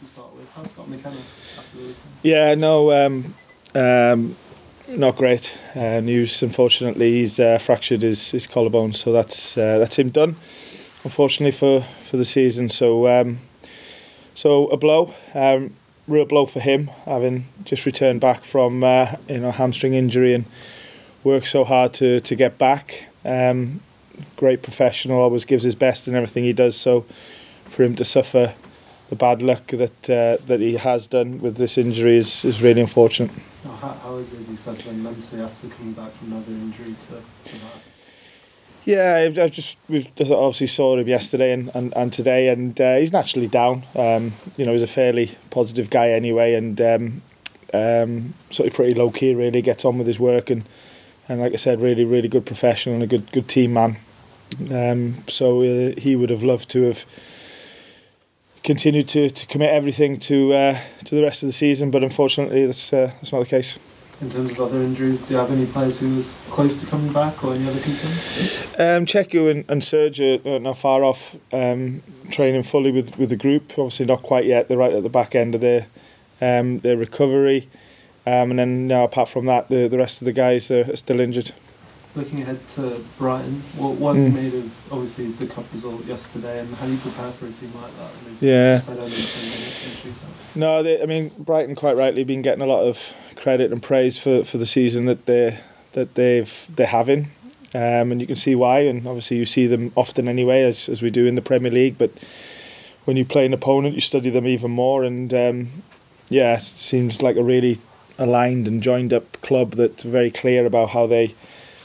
to start with. Scott McKenna weekend? Yeah, no, um, um, not great uh, news. Unfortunately, he's uh, fractured his, his collarbone, so that's uh, that's him done. Unfortunately for, for the season, so um, so a blow, um, real blow for him, having just returned back from uh, you know hamstring injury and worked so hard to to get back. Um, great professional, always gives his best in everything he does. So for him to suffer the bad luck that uh, that he has done with this injury is, is really unfortunate. How, how is it, as you said, then mentally after coming back from another injury to, to that? Yeah, I've, I've just just obviously saw him yesterday and, and, and today, and uh, he's naturally down. Um, you know, he's a fairly positive guy anyway, and um, um, sort of pretty low key. Really gets on with his work, and and like I said, really really good professional and a good good team man. Um, so uh, he would have loved to have continued to, to commit everything to uh, to the rest of the season, but unfortunately that's uh, that's not the case. In terms of other injuries, do you have any players who was close to coming back or any other concerns? Um, Cheikhou and, and Serge are not far off um, training fully with, with the group. Obviously not quite yet. They're right at the back end of their um, their recovery. Um, and then now, apart from that, the, the rest of the guys are still injured. Looking ahead to Brighton, what, what mm. made of obviously the cup result yesterday, and how do you prepare for a team like that? Yeah. No, they, I mean Brighton quite rightly been getting a lot of credit and praise for, for the season that they that they've they're having, um, and you can see why. And obviously you see them often anyway, as as we do in the Premier League. But when you play an opponent, you study them even more. And um, yeah, it seems like a really aligned and joined up club that's very clear about how they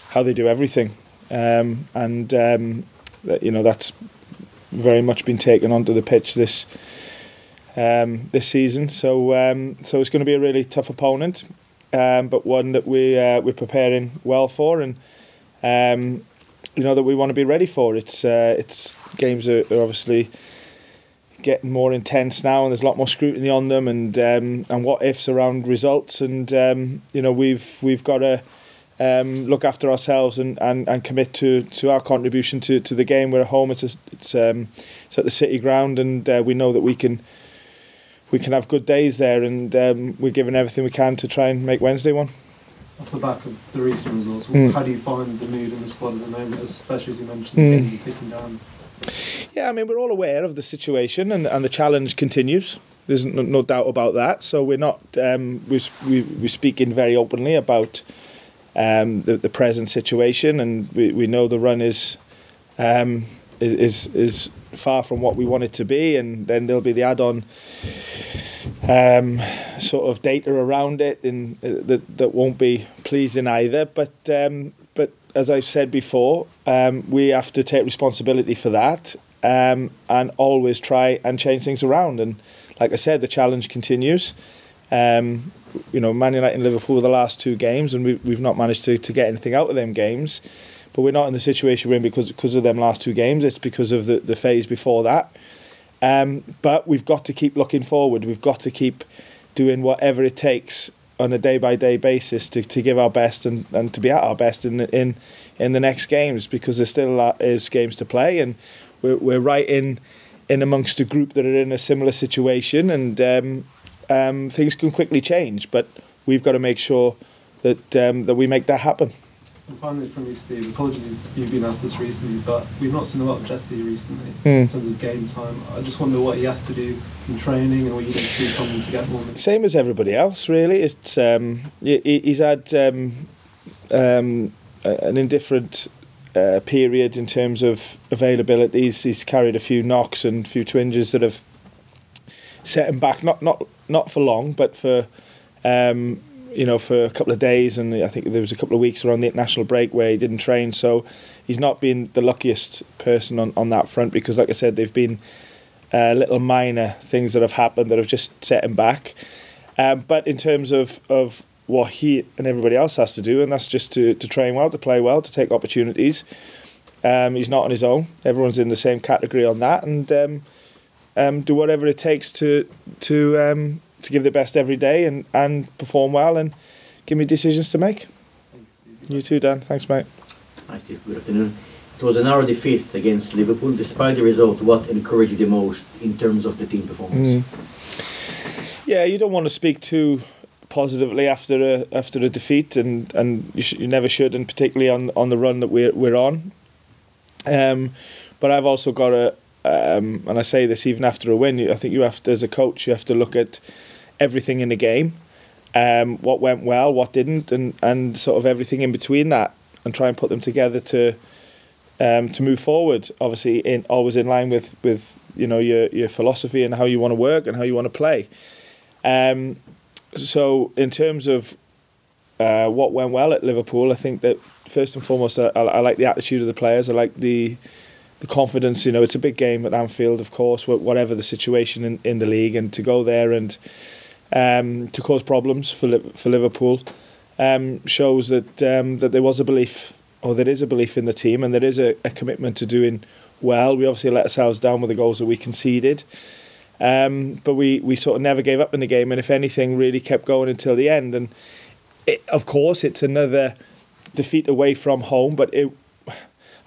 how they do everything, um, and um, that, you know that's very much been taken onto the pitch this um, this season. So um, so it's going to be a really tough opponent, um, but one that we uh, we're preparing well for, and um, you know that we want to be ready for. It's uh, it's games are, are obviously getting more intense now, and there's a lot more scrutiny on them, and um, and what ifs around results, and um, you know we've we've got to um, look after ourselves and, and, and commit to, to our contribution to, to the game. We're at home. It's a, it's um, it's at the City Ground, and uh, we know that we can we can have good days there, and um, we're giving everything we can to try and make Wednesday one. Off the back of the recent results, mm. how do you find the mood in the squad at the moment, especially as you mentioned, mm. the games are ticking down? Yeah, I mean we're all aware of the situation, and, and the challenge continues. There's no, no doubt about that. So we're not um, we we we're speaking very openly about um, the, the present situation, and we, we know the run is, um, is is far from what we want it to be, and then there'll be the add-on um, sort of data around it, and uh, that that won't be pleasing either. But um, but as I've said before, um, we have to take responsibility for that, um, and always try and change things around. And like I said, the challenge continues. Um, you know, Man United and Liverpool the last two games, and we, we've not managed to, to get anything out of them games. But we're not in the situation we're in because because of them last two games. It's because of the, the phase before that. Um, but we've got to keep looking forward. We've got to keep doing whatever it takes on a day by day basis to, to give our best and, and to be at our best in the, in in the next games because there still is games to play and we're, we're right in in amongst a group that are in a similar situation and um, um, things can quickly change, but we've got to make sure that um, that we make that happen. And finally, from you, Steve, apologies if you've been asked this recently, but we've not seen a lot of Jesse recently mm. in terms of game time. I just wonder what he has to do in training and what you to see from him to get more. Same as everybody else, really. It's um, he's had um, um, an indifferent uh, period in terms of availability. He's, he's carried a few knocks and a few twinges that have set him back. Not not not for long, but for um, you know for a couple of days, and I think there was a couple of weeks around the international break where he didn't train. So he's not been the luckiest person on, on that front because, like I said, they've been uh, little minor things that have happened that have just set him back. Um, but in terms of of what he and everybody else has to do, and that's just to, to train well, to play well, to take opportunities. Um, he's not on his own. Everyone's in the same category on that, and um, um, do whatever it takes to to um, to give the best every day and, and perform well and give me decisions to make. You too, Dan. Thanks, mate. Hi, Steve. Good afternoon. It was an narrow defeat against Liverpool. Despite the result, what encouraged you the most in terms of the team performance? Mm. Yeah, you don't want to speak too positively after a after a defeat, and and you, sh- you never should, and particularly on on the run that we're we're on. Um, but I've also got a, um, and I say this even after a win. I think you have to, as a coach, you have to look at everything in the game, um, what went well, what didn't, and and sort of everything in between that, and try and put them together to. Um, to move forward, obviously, in always in line with, with you know your your philosophy and how you want to work and how you want to play. Um, so in terms of uh, what went well at Liverpool, I think that first and foremost, I, I, like the attitude of the players. I like the the confidence. You know, it's a big game at Anfield, of course, whatever the situation in, in the league, and to go there and um, to cause problems for for Liverpool um, shows that um, that there was a belief or there is a belief in the team and there is a, a commitment to doing well. We obviously let ourselves down with the goals that we conceded. Um, but we, we sort of never gave up in the game, and if anything, really kept going until the end. And it, of course, it's another defeat away from home, but it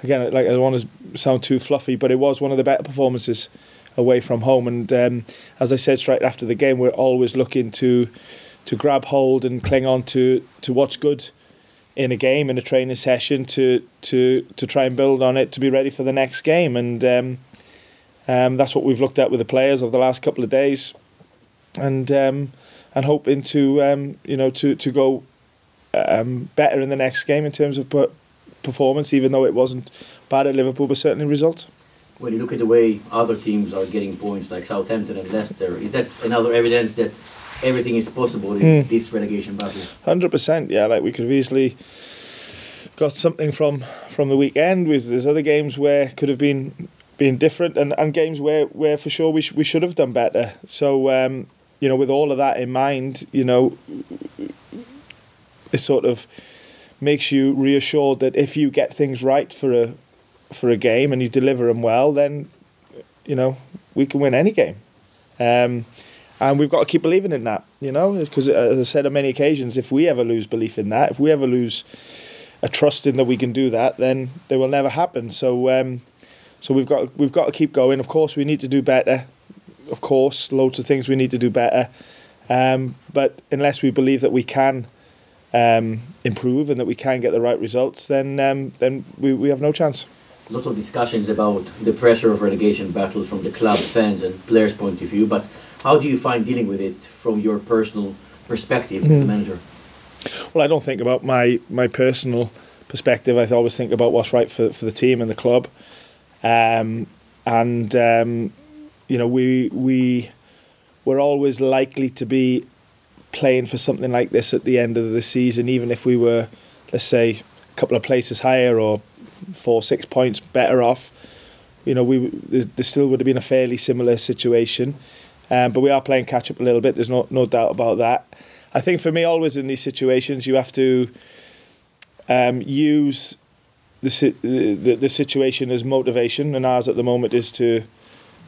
again, like I don't want to sound too fluffy, but it was one of the better performances away from home. And um, as I said straight after the game, we're always looking to to grab hold and cling on to to what's good in a game in a training session to to to try and build on it to be ready for the next game and um, um, that's what we've looked at with the players over the last couple of days and um, and hoping to um, you know to to go um, better in the next game in terms of performance even though it wasn't bad at Liverpool but certainly results when you look at the way other teams are getting points like Southampton and Leicester is that another evidence that everything is possible in mm. this relegation battle. Hundred percent, yeah. Like we could have easily got something from from the weekend. With there's other games where could have been been different, and, and games where where for sure we sh- we should have done better. So um, you know, with all of that in mind, you know, it's sort of makes you reassured that if you get things right for a for a game and you deliver them well, then you know we can win any game. Um, and we've got to keep believing in that, you know, because as I said on many occasions, if we ever lose belief in that, if we ever lose a trust in that we can do that, then they will never happen. So, um, so we've got we've got to keep going. Of course, we need to do better. Of course, loads of things we need to do better. Um, but unless we believe that we can um, improve and that we can get the right results, then um, then we, we have no chance. Lots of discussions about the pressure of relegation battles from the club fans and players' point of view, but how do you find dealing with it from your personal perspective mm. as a hmm. manager? Well, I don't think about my my personal perspective. I always think about what's right for for the team and the club, um, and um, you know we we we're always likely to be playing for something like this at the end of the season, even if we were, let's say, a couple of places higher or four six points better off. You know, we there still would have been a fairly similar situation. Um, but we are playing catch up a little bit. There's no no doubt about that. I think for me, always in these situations, you have to um, use the, the the situation as motivation, and ours at the moment is to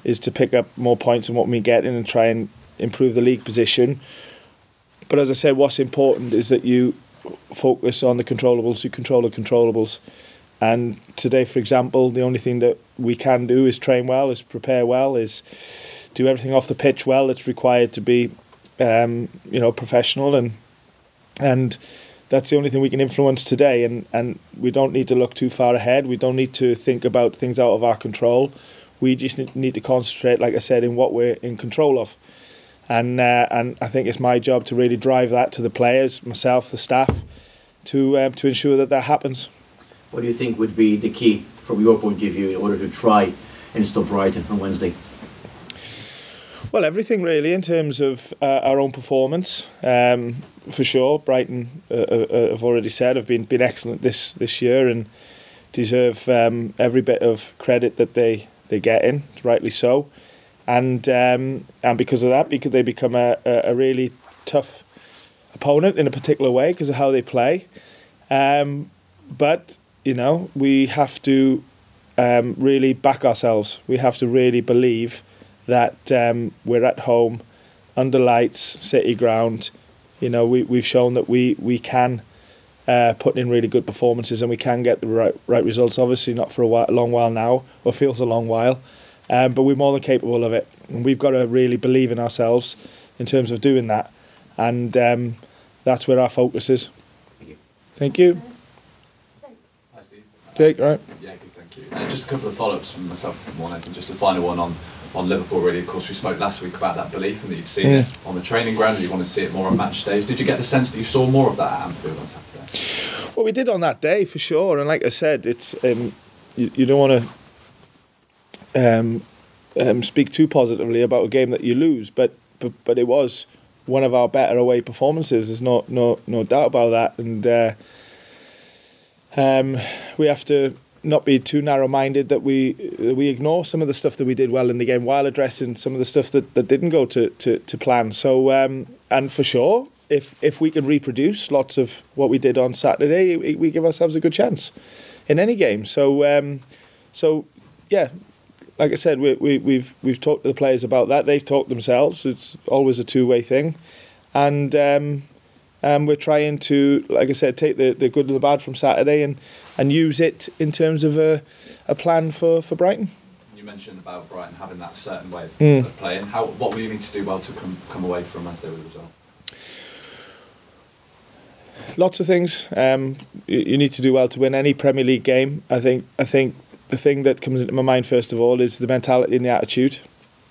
is to pick up more points than what we get in and try and improve the league position. But as I said, what's important is that you focus on the controllables. You control the controllables. And today, for example, the only thing that we can do is train well, is prepare well, is do everything off the pitch well that's required to be, um, you know, professional and and that's the only thing we can influence today. And and we don't need to look too far ahead. We don't need to think about things out of our control. We just need to concentrate, like I said, in what we're in control of. And uh, and I think it's my job to really drive that to the players, myself, the staff, to uh, to ensure that that happens. What do you think would be the key, from your point of view, in order to try and stop Brighton on Wednesday? Well, everything really in terms of uh, our own performance, um, for sure. Brighton, uh, uh, uh, have already said, have been been excellent this this year and deserve um, every bit of credit that they they get in, rightly so. And um, and because of that, because they become a, a, really tough opponent in a particular way because of how they play. Um, but you know, we have to um, really back ourselves. We have to really believe that um, we're at home, under lights, city ground. You know, we we've shown that we we can uh, put in really good performances and we can get the right right results. Obviously, not for a, while, long while now, or feels a long while, um, but we're more than capable of it. And we've got to really believe in ourselves in terms of doing that, and um, that's where our focus is. Thank you. Thank you, Hi, Steve. Jake. Right. Yeah, good, thank you. Uh, just a couple of follow-ups from myself, more than anything. Just a final one on, on Liverpool, really. Of course, we spoke last week about that belief and that you'd seen it on the training ground, and you want to see it more on match days. Did you get the sense that you saw more of that at Anfield on Saturday? Well, we did on that day for sure, and like I said, it's um, you, you don't want to um, um, speak too positively about a game that you lose, but but, but it was one of our better away performances. There's no no no doubt about that, and uh, um, we have to not be too narrow-minded that we that we ignore some of the stuff that we did well in the game while addressing some of the stuff that, that didn't go to, to, to plan. So um, and for sure, if if we can reproduce lots of what we did on Saturday, we, we give ourselves a good chance in any game. So um, so yeah, like I said, we, we we've we've talked to the players about that. They've talked themselves. It's always a two way thing, and um, um, we're trying to, like I said, take the, the good and the bad from Saturday and, and use it in terms of a, a plan for, for Brighton. You mentioned about Brighton having that certain way of, Mm. of playing. How, what will you need to do well to come, come away from Wednesday with a result? Lots of things. Um, you, you need to do well to win any Premier League game. I think. I think the thing that comes into my mind first of all is the mentality and the attitude,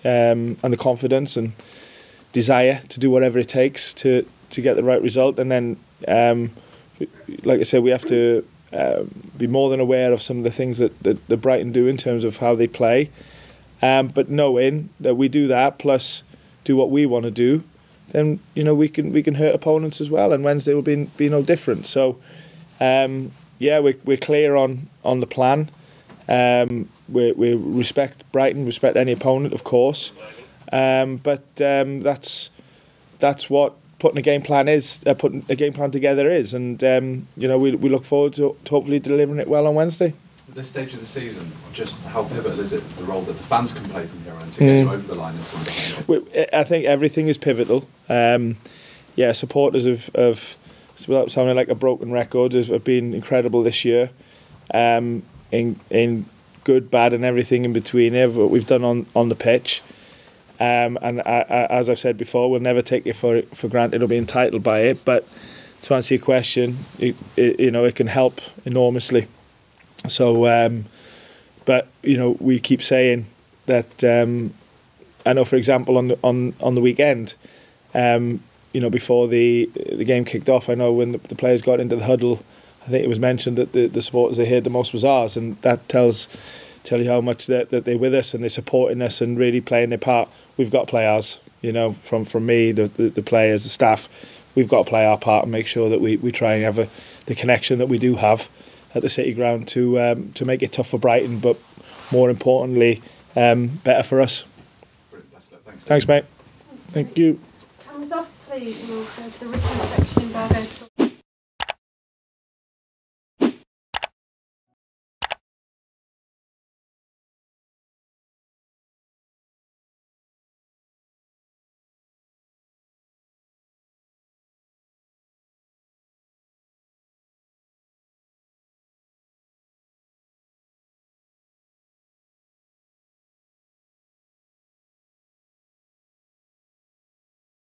um, and the confidence and desire to do whatever it takes to to get the right result. And then, um, like I said, we have to um, be more than aware of some of the things that, that, that Brighton do in terms of how they play. Um, but knowing that we do that plus do what we want to do, then you know we can we can hurt opponents as well. And Wednesday will be be no different. So, um, yeah, we're we're clear on on the plan. Um, we we respect Brighton, We respect any opponent, of course. Um, but um, that's that's what putting a game plan is. Uh, putting a game plan together is, and um, you know we we look forward to, to hopefully delivering it well on Wednesday. At this stage of the season, just how pivotal is it the role that the fans can play from here on to get you Mm. over the line in some of the games? We- I think everything is pivotal. Um, yeah, supporters of, of without sounding like a broken record, have, have been incredible this year. Um, in in good, bad, and everything in between. There, what we've done on on the pitch. Um, and I, I, as I've said before, we'll never take it for for granted or be entitled by it. But to answer your question, it, it, you know, it can help enormously. So, um, but you know, we keep saying that. Um, I know, for example, on the on on the weekend, um, you know, before the the game kicked off, I know when the, the players got into the huddle, I think it was mentioned that the, the supporters they heard the most was ours, and that tells tell you how much that, that they're with us and they're supporting us and really playing their part. We've got to play ours, you know, from from me, the, the, the players, the staff. We've got to play our part and make sure that we, we try and have a, the connection that we do have at the City Ground to um, to make it tough for Brighton, but more importantly, um, better for us. Thanks. Thanks, mate. Thank you. Cameras off, please, and we'll go to the written section.